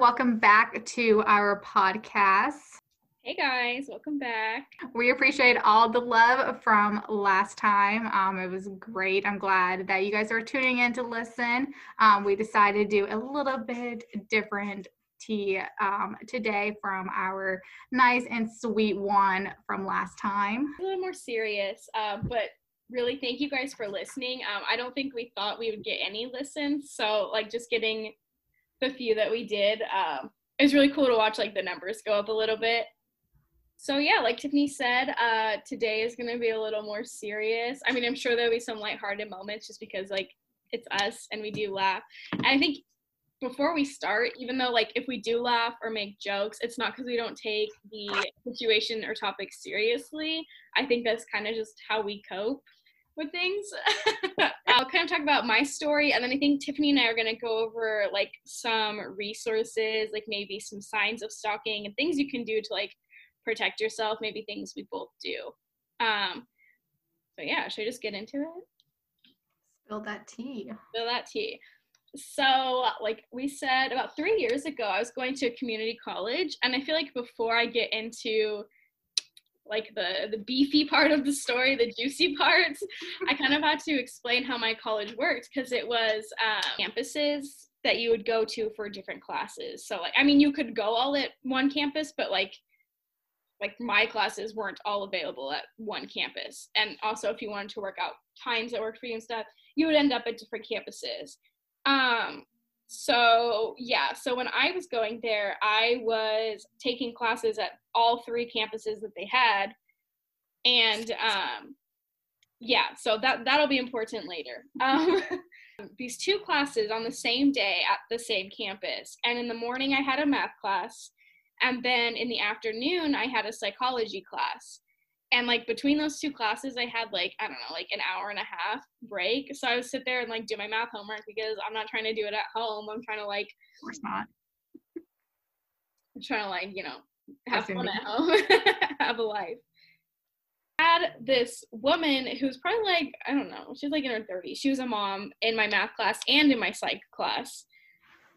Welcome back to our podcast. Hey guys, welcome back. We appreciate all the love from last time. Um, it was great. I'm glad that you guys are tuning in to listen. Um, we decided to do a little bit different tea um, today from our nice and sweet one from last time. A little more serious, uh, but really thank you guys for listening. Um, I don't think we thought we would get any listens, so like just getting the few that we did, um, it was really cool to watch like the numbers go up a little bit so yeah, like Tiffany said, uh, today is gonna be a little more serious. I mean, I'm sure there'll be some lighthearted moments just because like it's us and we do laugh. And I think before we start, even though like if we do laugh or make jokes, it's not because we don't take the situation or topic seriously. I think that's kind of just how we cope with things. I'll kind of talk about my story, and then I think Tiffany and I are gonna go over like some resources, like maybe some signs of stalking and things you can do to like protect yourself, maybe things we both do. Um, so yeah, should I just get into it? Spill that tea. Spill that tea. So, like we said, about three years ago, I was going to a community college, and I feel like before I get into like the the beefy part of the story, the juicy parts, I kind of had to explain how my college worked because it was um, campuses that you would go to for different classes. So, like, I mean, you could go all at one campus, but like like my classes weren't all available at one campus. And also if you wanted to work out times that worked for you and stuff, you would end up at different campuses. Um, so yeah, so when I was going there, I was taking classes at all three campuses that they had. And um, yeah, so that that'll be important later. Um, these two classes on the same day at the same campus. And in the morning I had a math class and then in the afternoon, I had a psychology class. And like between those two classes, I had like, I don't know, like an hour and a half break. So I would sit there and like do my math homework because I'm not trying to do it at home. I'm trying to like, of course not. I'm trying to like, you know, have fun at home, have a life. Had this woman who's probably like, I don't know, she's like in her 30s. She was a mom in my math class and in my psych class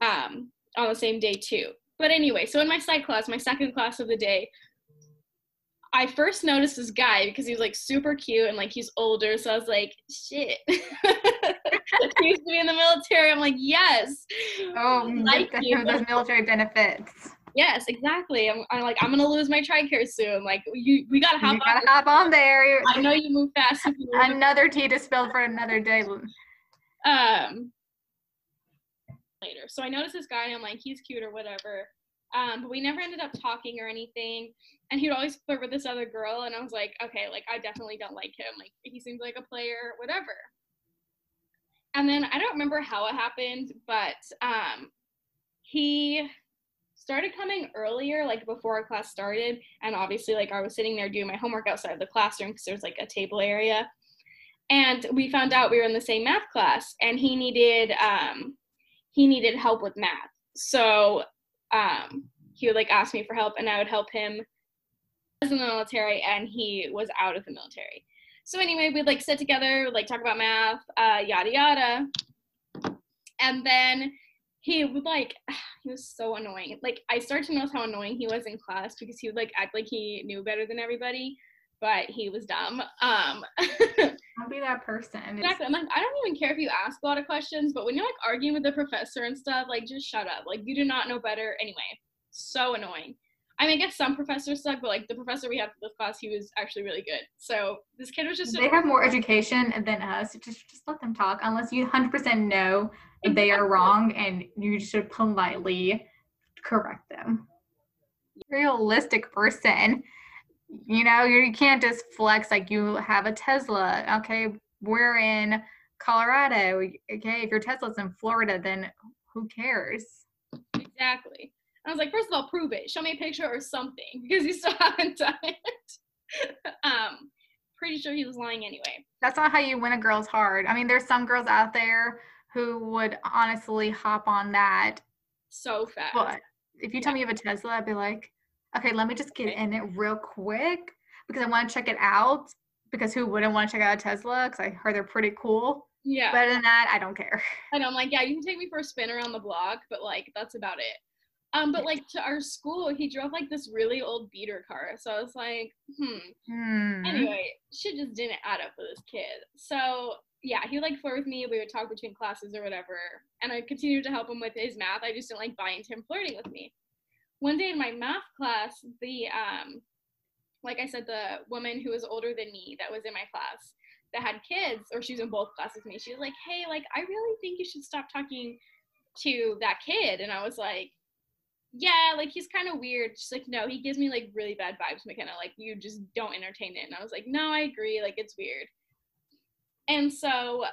um, on the same day too. But anyway, so in my psych class, my second class of the day, I first noticed this guy because he was like super cute and like he's older. So I was like, shit. he used to be in the military. I'm like, yes. Oh, like those military benefits. Yes, exactly. I'm, I'm, like, I'm gonna lose my TRICARE soon. Like, you, we gotta hop. You gotta on hop on there. I know you move fast. another tea to spill for another day. Um, later. So I noticed this guy and I'm like, he's cute or whatever. Um, but we never ended up talking or anything. And he would always flirt with this other girl. And I was like, okay, like I definitely don't like him. Like he seems like a player, whatever. And then I don't remember how it happened, but um, he started coming earlier, like before our class started. And obviously, like I was sitting there doing my homework outside of the classroom because there was like a table area. And we found out we were in the same math class, and he needed um, he needed help with math. So um, he would like ask me for help, and I would help him. I was in the military, and he was out of the military. So anyway, we'd like sit together, like talk about math, uh, yada yada, and then he would like he was so annoying. Like I started to notice how annoying he was in class because he would like act like he knew better than everybody, but he was dumb. Um, I'll be that person. Exactly. I'm like, I don't even care if you ask a lot of questions, but when you're like arguing with the professor and stuff, like just shut up. Like you do not know better. Anyway, so annoying. I mean, I guess some professors suck, but like the professor we had for this class, he was actually really good. So this kid was just. They have more education than us. Just just let them talk, unless you 100% know exactly. they are wrong, and you should politely correct them. Realistic person you know you can't just flex like you have a tesla. Okay we're in colorado. Okay if your tesla's in florida then who cares? Exactly. I was like first of all prove it. Show me a picture or something because you still haven't done it. Um pretty sure he was lying anyway. That's not how you win a girl's heart. I mean there's some girls out there who would honestly hop on that. So fast. But if you tell me you have a tesla i'd be like okay, let me just get in it real quick because I want to check it out. Because who wouldn't want to check out a Tesla? Because I heard they're pretty cool. Yeah. But other than that, I don't care. And I'm like, yeah, you can take me for a spin around the block, but like that's about it. Um, but like to our school, he drove like this really old beater car. So I was like, hmm. Hmm. Anyway, shit just didn't add up for this kid. So yeah, he like flirt with me. We would talk between classes or whatever. And I continued to help him with his math. I just didn't like buy into him flirting with me. One day in my math class, the um like I said, the woman who was older than me that was in my class that had kids, or she was in both classes with me, she was like, Hey, like I really think you should stop talking to that kid. And I was like, yeah, like he's kind of weird. She's like, no, he gives me like really bad vibes, McKenna. Like you just don't entertain it. And I was like, no, I agree. Like it's weird. And so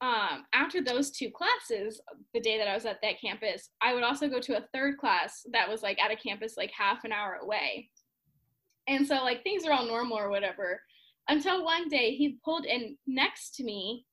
um, after those two classes, the day that I was at that campus, I would also go to a third class that was like at a campus like half an hour away. And so like things are all normal or whatever. Until one day he pulled in next to me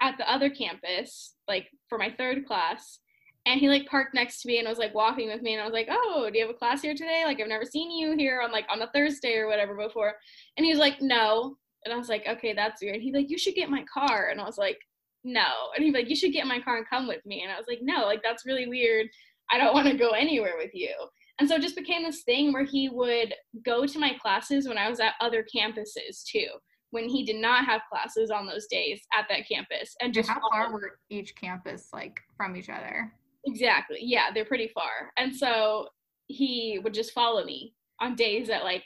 at the other campus, like for my third class and he like parked next to me and was like walking with me and i was like oh do you have a class here today like i've never seen you here on like on a thursday or whatever before and he was like no and i was like okay that's weird he's like you should get my car and i was like no and he's like you should get in my car and come with me and i was like no like that's really weird i don't want to go anywhere with you and so it just became this thing where he would go to my classes when i was at other campuses too when he did not have classes on those days at that campus and just how far were each campus like from each other Exactly. Yeah, they're pretty far. And so he would just follow me on days that like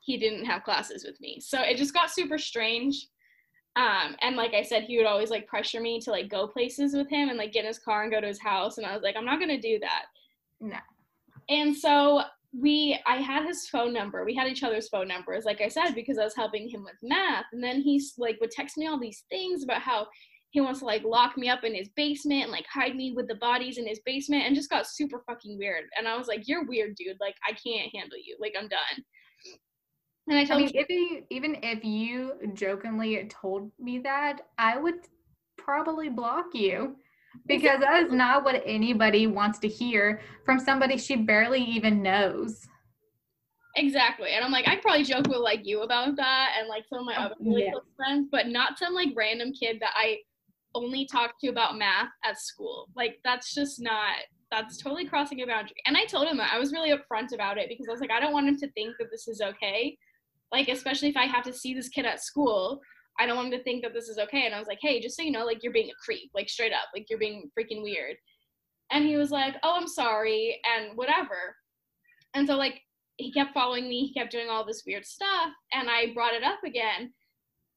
he didn't have classes with me. So it just got super strange. Um, and like I said, he would always like pressure me to like go places with him and like get in his car and go to his house. And I was like, I'm not gonna do that. No. And so we I had his phone number. We had each other's phone numbers, like I said, because I was helping him with math. And then he's like would text me all these things about how he wants to like lock me up in his basement and like hide me with the bodies in his basement and just got super fucking weird. And I was like, You're weird, dude. Like, I can't handle you. Like, I'm done. And I told I mean, him, if you, even if you jokingly told me that, I would probably block you because that is not what anybody wants to hear from somebody she barely even knows. Exactly. And I'm like, I probably joke with like you about that and like some of my oh, other really yeah. close friends, but not some like random kid that I only talk to about math at school. Like that's just not that's totally crossing a boundary. And I told him that I was really upfront about it because I was like, I don't want him to think that this is okay. Like, especially if I have to see this kid at school, I don't want him to think that this is okay. And I was like, hey, just so you know, like you're being a creep, like straight up, like you're being freaking weird. And he was like, oh, I'm sorry, and whatever. And so like he kept following me, he kept doing all this weird stuff, and I brought it up again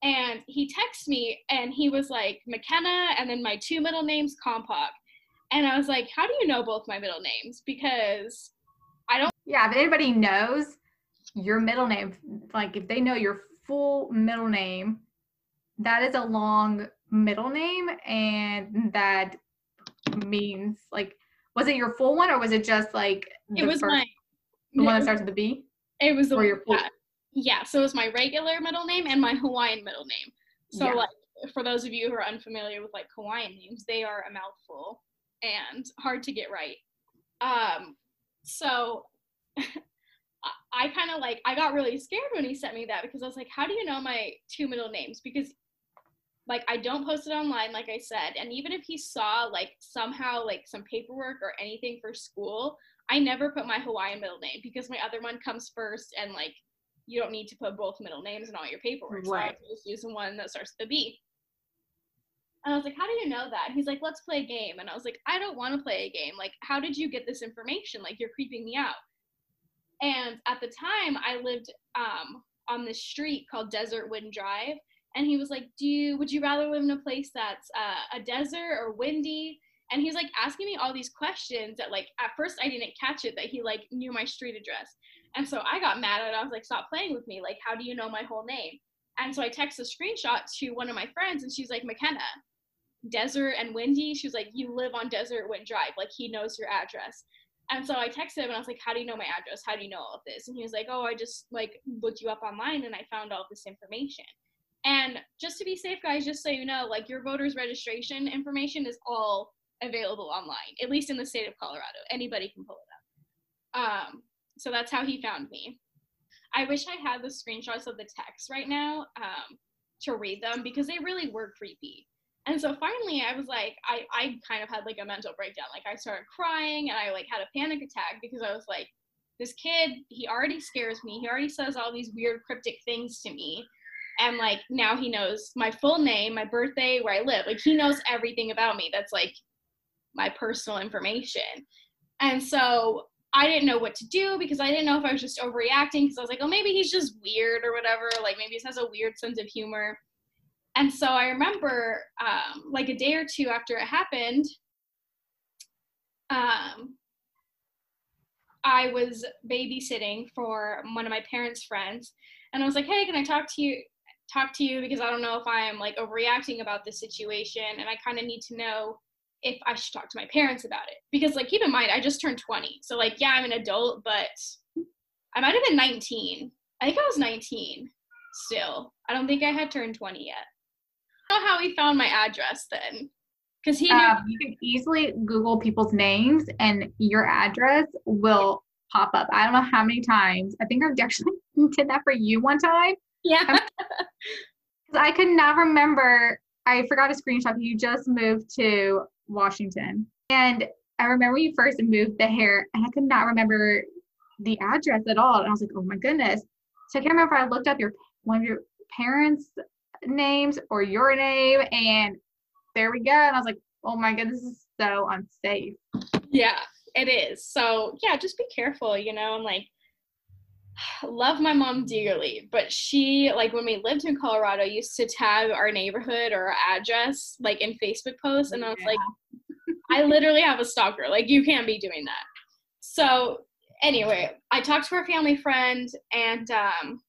and he texted me and he was like McKenna and then my two middle names Compok. And I was like, how do you know both my middle names? Because I don't Yeah, if anybody knows your middle name, like if they know your full middle name, that is a long middle name and that means like was it your full one or was it just like it was first, my the one that starts with the B? It was the or your full, yeah yeah, so it was my regular middle name and my Hawaiian middle name. So yeah. like for those of you who are unfamiliar with like Hawaiian names, they are a mouthful and hard to get right. Um, so I kind of like I got really scared when he sent me that because I was like, how do you know my two middle names? Because like I don't post it online, like I said, and even if he saw like somehow like some paperwork or anything for school, I never put my Hawaiian middle name because my other one comes first and like you don't need to put both middle names in all your paperwork. Right. So I just use the one that starts with a B. And I was like, How do you know that? He's like, Let's play a game. And I was like, I don't want to play a game. Like, how did you get this information? Like, you're creeping me out. And at the time, I lived um, on this street called Desert Wind Drive. And he was like, Do you, would you rather live in a place that's uh, a desert or windy? And he's like asking me all these questions that, like, at first I didn't catch it that he like knew my street address. And so I got mad at it. I was like, stop playing with me. Like, how do you know my whole name? And so I text a screenshot to one of my friends and she's like, McKenna, desert and windy. She was like, you live on Desert Wind Drive. Like, he knows your address. And so I texted him and I was like, how do you know my address? How do you know all of this? And he was like, oh, I just like looked you up online and I found all this information. And just to be safe, guys, just so you know, like your voter's registration information is all available online, at least in the state of Colorado. Anybody can pull it up. Um, so that's how he found me. I wish I had the screenshots of the text right now um, to read them because they really were creepy. And so finally I was like, I, I kind of had like a mental breakdown. Like I started crying and I like had a panic attack because I was like, this kid, he already scares me. He already says all these weird cryptic things to me. And like now he knows my full name, my birthday, where I live. Like he knows everything about me. That's like my personal information. And so I didn't know what to do because I didn't know if I was just overreacting because I was like, oh, maybe he's just weird or whatever. Like maybe he has a weird sense of humor. And so I remember, um, like a day or two after it happened, um, I was babysitting for one of my parents' friends, and I was like, "Hey, can I talk to you? Talk to you because I don't know if I am like overreacting about this situation, and I kind of need to know if I should talk to my parents about it. Because like, keep in mind, I just turned 20, so like, yeah, I'm an adult, but I might have been 19. I think I was 19 still. I don't think I had turned 20 yet know how he found my address then. Because he um, you can easily Google people's names and your address will pop up. I don't know how many times. I think I actually did that for you one time. Yeah. Because I could not remember. I forgot a screenshot. You just moved to Washington. And I remember you first moved the hair and I could not remember the address at all. And I was like, oh my goodness. So I can't remember if I looked up your one of your parents' names or your name and there we go. And i was like oh my goodness, this is so unsafe. Yeah it is. So yeah just be careful you know and like love my mom dearly but she like when we lived in colorado used to tag our neighborhood or our address like in facebook posts and i was yeah. like i literally have a stalker. Like you can't be doing that. So anyway i talked to her family friend and um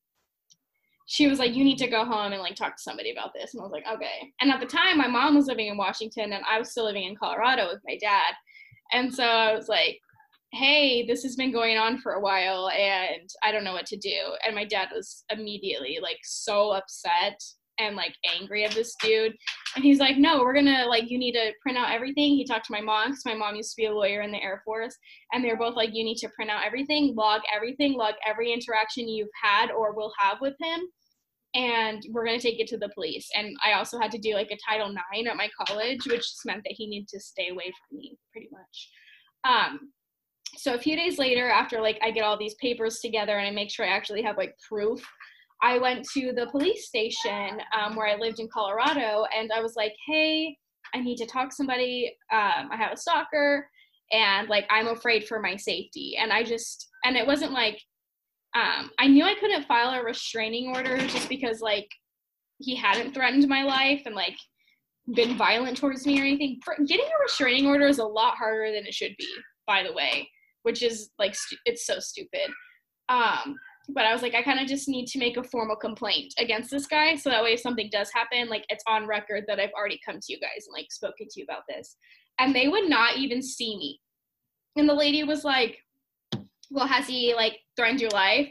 she was like, you need to go home and like talk to somebody about this. And I was like, okay. And at the time, my mom was living in Washington and I was still living in Colorado with my dad. And so I was like, hey, this has been going on for a while and I don't know what to do. And my dad was immediately like so upset and like angry at this dude. And he's like, no, we're gonna like, you need to print out everything. He talked to my mom because my mom used to be a lawyer in the Air Force. And they're both like, you need to print out everything, log everything, log every interaction you've had or will have with him and we're going to take it to the police. And I also had to do like a Title IX at my college, which just meant that he needed to stay away from me pretty much. Um, so a few days later, after like I get all these papers together and I make sure I actually have like proof, I went to the police station um, where I lived in Colorado and I was like, hey, I need to talk to somebody. Um, I have a stalker and like I'm afraid for my safety. And I just, and it wasn't like um, I knew I couldn't file a restraining order just because like he hadn't threatened my life and like been violent towards me or anything. Getting a restraining order is a lot harder than it should be, by the way, which is like stu- it's so stupid. Um, but I was like, I kind of just need to make a formal complaint against this guy, so that way if something does happen, like it's on record that I've already come to you guys and like spoken to you about this. And they would not even see me. And the lady was like, well, has he like threatened your life?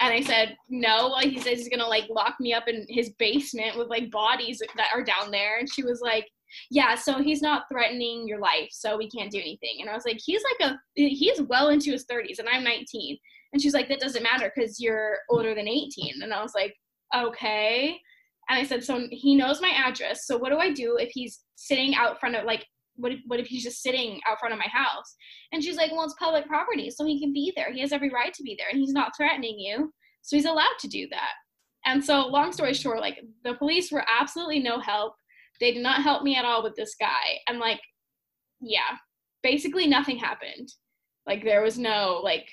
And I said, no. Like he says he's gonna like lock me up in his basement with like bodies that are down there. And she was like, yeah, so he's not threatening your life, so we can't do anything. And I was like, he's like a he's well into his 30s, and I'm 19. And she's like, that doesn't matter because you're older than 18. And I was like, okay. And I said, so he knows my address. So what do I do if he's sitting out front of like what if, what if he's just sitting out front of my house? And she's like, well, it's public property, so he can be there. He has every right to be there, and he's not threatening you, so he's allowed to do that. And so, long story short, like the police were absolutely no help. They did not help me at all with this guy. And like, yeah, basically nothing happened. Like there was no like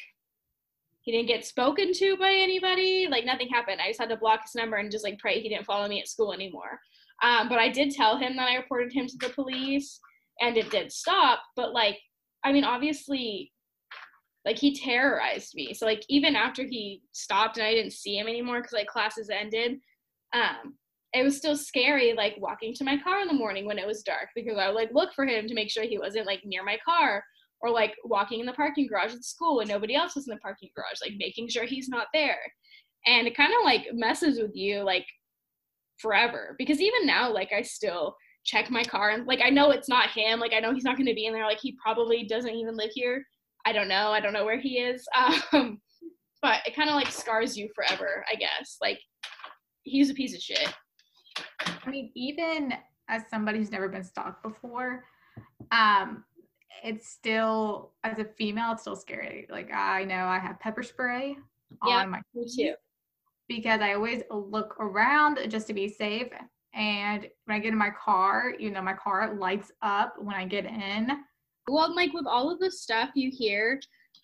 he didn't get spoken to by anybody. Like nothing happened. I just had to block his number and just like pray he didn't follow me at school anymore. Um, but I did tell him that I reported him to the police and it did stop but like i mean obviously like he terrorized me. So like even after he stopped and i didn't see him anymore because like classes ended um it was still scary like walking to my car in the morning when it was dark because i would like look for him to make sure he wasn't like near my car or like walking in the parking garage at school and nobody else was in the parking garage like making sure he's not there. And it kind of like messes with you like forever because even now like i still check my car and like I know it's not him. Like I know he's not going to be in there. Like he probably doesn't even live here. I don't know. I don't know where he is. Um, but it kind of like scars you forever, I guess. Like he's a piece of shit. I mean, even as somebody who's never been stalked before, um, it's still as a female, it's still scary. Like I know I have pepper spray Yeah, on my Me too. because I always look around just to be safe. And when I get in my car, you know, my car lights up when I get in. Well, like with all of the stuff you hear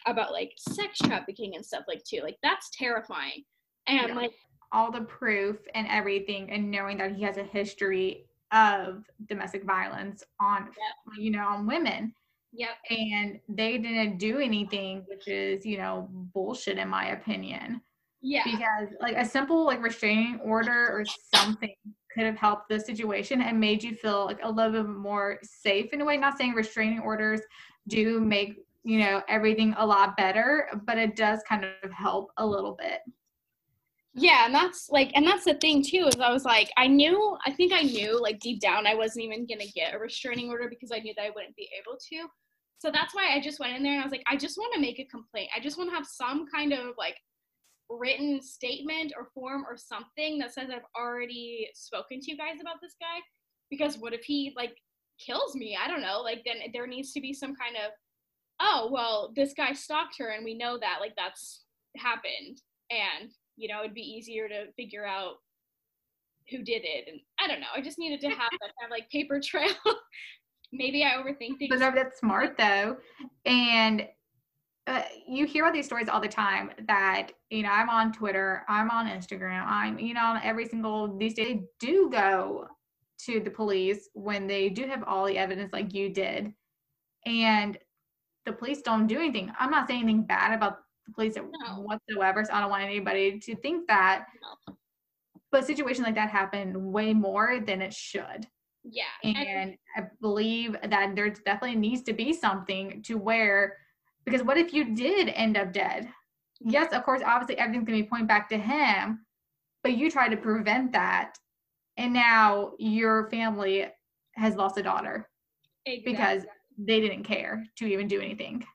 about like sex trafficking and stuff like too, like that's terrifying. And Yeah. like all the proof and everything and knowing that he has a history of domestic violence on you know on women yep, and they didn't do anything which is you know bullshit in my opinion yeah, because like a simple like restraining order or something could have helped the situation and made you feel like a little bit more safe in a way not saying restraining orders do make you know everything a lot better but it does kind of help a little bit yeah. And that's like, and that's the thing too is I was like, I knew, I think I knew like deep down I wasn't even gonna get a restraining order because I knew that I wouldn't be able to. So that's why I just went in there and I was like, I just want to make a complaint. I just want to have some kind of like written statement or form or something that says I've already spoken to you guys about this guy. Because what if he like kills me? I don't know. Like then there needs to be some kind of oh well this guy stalked her and we know that like that's happened and you know it'd be easier to figure out who did it and I don't know. I just needed to have that kind of like paper trail. Maybe I overthink things. But that's smart though. And uh, you hear all these stories all the time that, you know, I'm on Twitter, I'm on Instagram, I'm, you know, every single, these days, they do go to the police when they do have all the evidence like you did. And the police don't do anything. I'm not saying anything bad about the police No. whatsoever. So I don't want anybody to think that. No. But situations like that happen way more than it should yeah. and- and I believe that there definitely needs to be something to where because what if you did end up dead? Yes, of course, obviously everything's gonna be pointing back to him, but you try to prevent that, and now your family has lost a daughter exactly. because they didn't care to even do anything.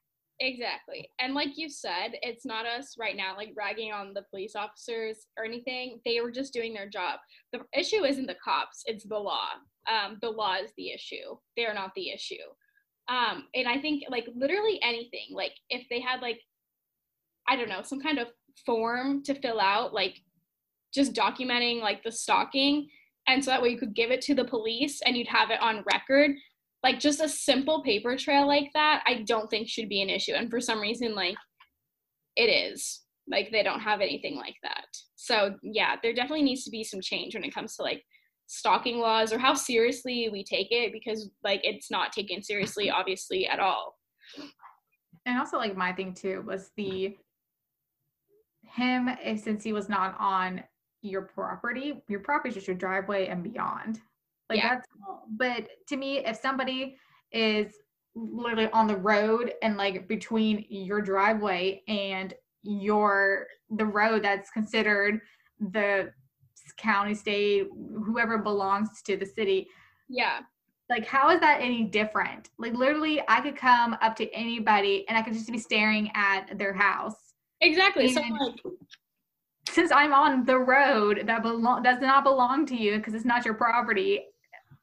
Exactly. And like you said, it's not us right now like ragging on the police officers or anything. They were just doing their job. The issue isn't the cops, it's the law. Um, the law is the issue. They're not the issue. Um, and I think like literally anything, like if they had like, I don't know, some kind of form to fill out, like just documenting like the stalking. And so that way you could give it to the police and you'd have it on record like just a simple paper trail like that i don't think should be an issue and for some reason like it is like they don't have anything like that so yeah there definitely needs to be some change when it comes to like stalking laws or how seriously we take it because like it's not taken seriously obviously at all And also, like my thing too was the him eh, since he was not on your property. Your property is just your driveway and beyond. Like Yeah. that's all. But to me, if somebody is literally on the road and like between your driveway and your the road that's considered the county, state, whoever belongs to the city, yeah. Like how is that any different? Like literally i could come up to anybody and i could just be staring at their house. Exactly. So like since i'm on the road that belong does not belong to you because it's not your property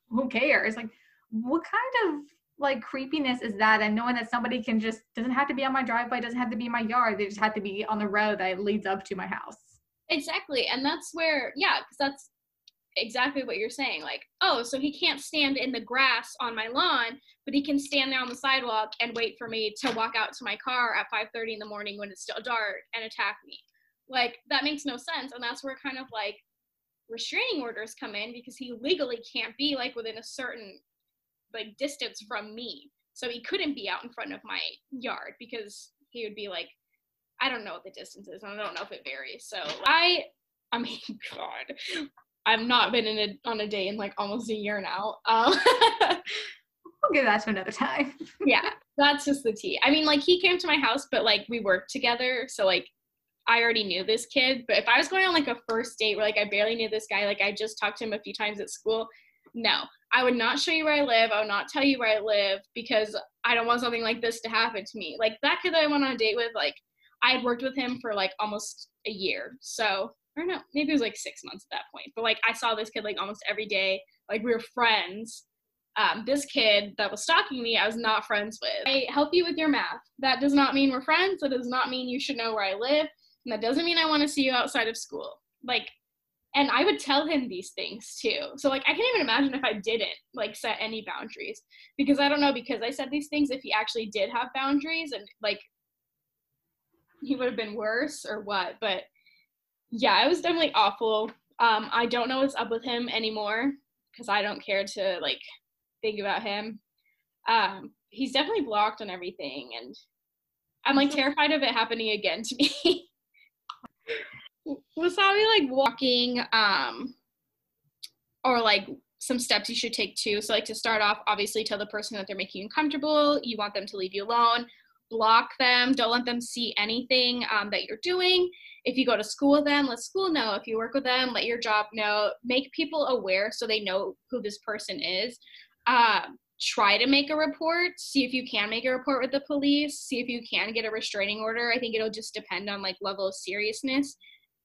who cares? Like what kind of like creepiness is that and knowing that somebody can just doesn't have to be on my driveway doesn't have to be in my yard they just have to be on the road that leads up to my house Exactly. And that's where, yeah, because that's exactly what you're saying. Like, oh, so he can't stand in the grass on my lawn, but he can stand there on the sidewalk and wait for me to walk out to my car at 5:30 in the morning when it's still dark and attack me. Like, that makes no sense. And that's where kind of like restraining orders come in because he legally can't be like within a certain like distance from me. So he couldn't be out in front of my yard because he would be like I don't know what the distance is. and I don't know if it varies. So I, I mean, God, I've not been in a, on a date in like almost a year now. Um, we'll give that to another time yeah, that's just the tea. I mean, like he came to my house, but like we worked together, so like I already knew this kid. But if I was going on like a first date where like I barely knew this guy, like I just talked to him a few times at school, no, I would not show you where I live. I would not tell you where I live because I don't want something like this to happen to me. Like that kid that I went on a date with, like I had worked with him for like almost a year, so or no, maybe it was like six months at that point. But like I saw this kid like almost every day. like we were friends. Um, this kid that was stalking me, I was not friends with. I help you with your math. That does not mean we're friends. That does not mean you should know where I live. And that doesn't mean I want to see you outside of school. Like, and I would tell him these things too. So like I can't even imagine if I didn't like set any boundaries because I don't know because I said these things if he actually did have boundaries and like he would have been worse or what. But yeah, it was definitely awful. Um, I don't know what's up with him anymore because I don't care to like think about him. Um, he's definitely blocked on everything, and I'm like terrified of it happening again to me. Wasabi like walking, um, or like some steps you should take too. So like to start off, obviously tell the person that they're making you uncomfortable. You want them to leave you alone. Block them. Don't let them see anything um, that you're doing. If you go to school with them, let school know. If you work with them, let your job know. Make people aware so they know who this person is. Uh, try to make a report. See if you can make a report with the police. See if you can get a restraining order. I think it'll just depend on like level of seriousness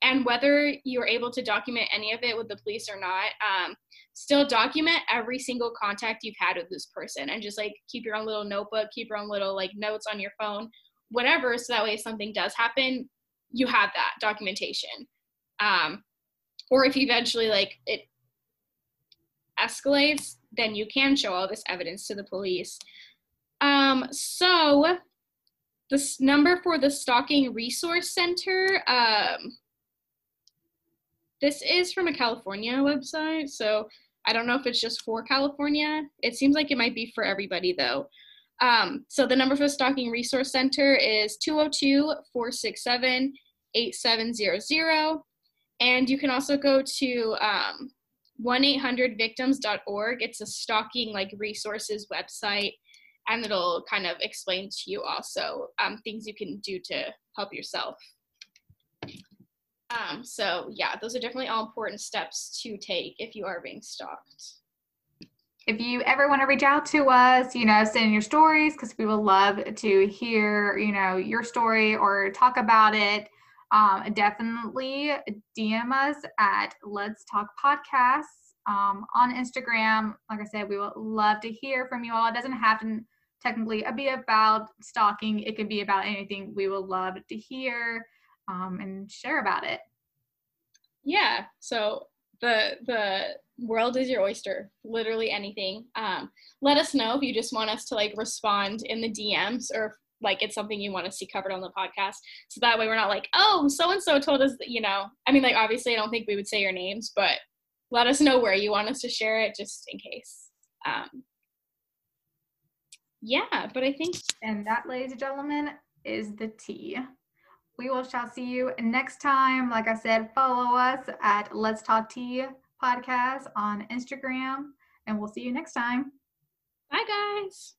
and whether you're able to document any of it with the police or not um, still document every single contact you've had with this person and just like keep your own little notebook keep your own little like notes on your phone whatever so that way if something does happen you have that documentation. Um, or if eventually like it escalates then you can show all this evidence to the police. Um, so this number for the stalking resource center um, this is from a California website, so I don't know if it's just for California. It seems like it might be for everybody though. Um, so the number for the Stalking Resource Center is 202 467 8700. And you can also go to um, 1-800-victims.org. It's a stalking like resources website, and it'll kind of explain to you also um, things you can do to help yourself. Um, so yeah, those are definitely all important steps to take if you are being stalked. If you ever want to reach out to us, you know, send your stories because we will love to hear, you know, your story or talk about it. Um, definitely DM us at Let's Talk Podcasts um, on Instagram. Like I said, we would love to hear from you all. It doesn't have to technically be about stalking, it could be about anything. We will love to hear um, and share about it. Yeah. So the the world is your oyster. Literally anything. Um, let us know if you just want us to like respond in the DMs or like it's something you want to see covered on the podcast. So that way we're not like, oh, so and so told us that, you know. I mean, like obviously I don't think we would say your names, but let us know where you want us to share it just in case. Um, yeah, but I think and that, ladies and gentlemen, is the tea we will shall see you next time. Like I said, follow us at Let's Talk Tea podcast on Instagram, and we'll see you next time. Bye, guys.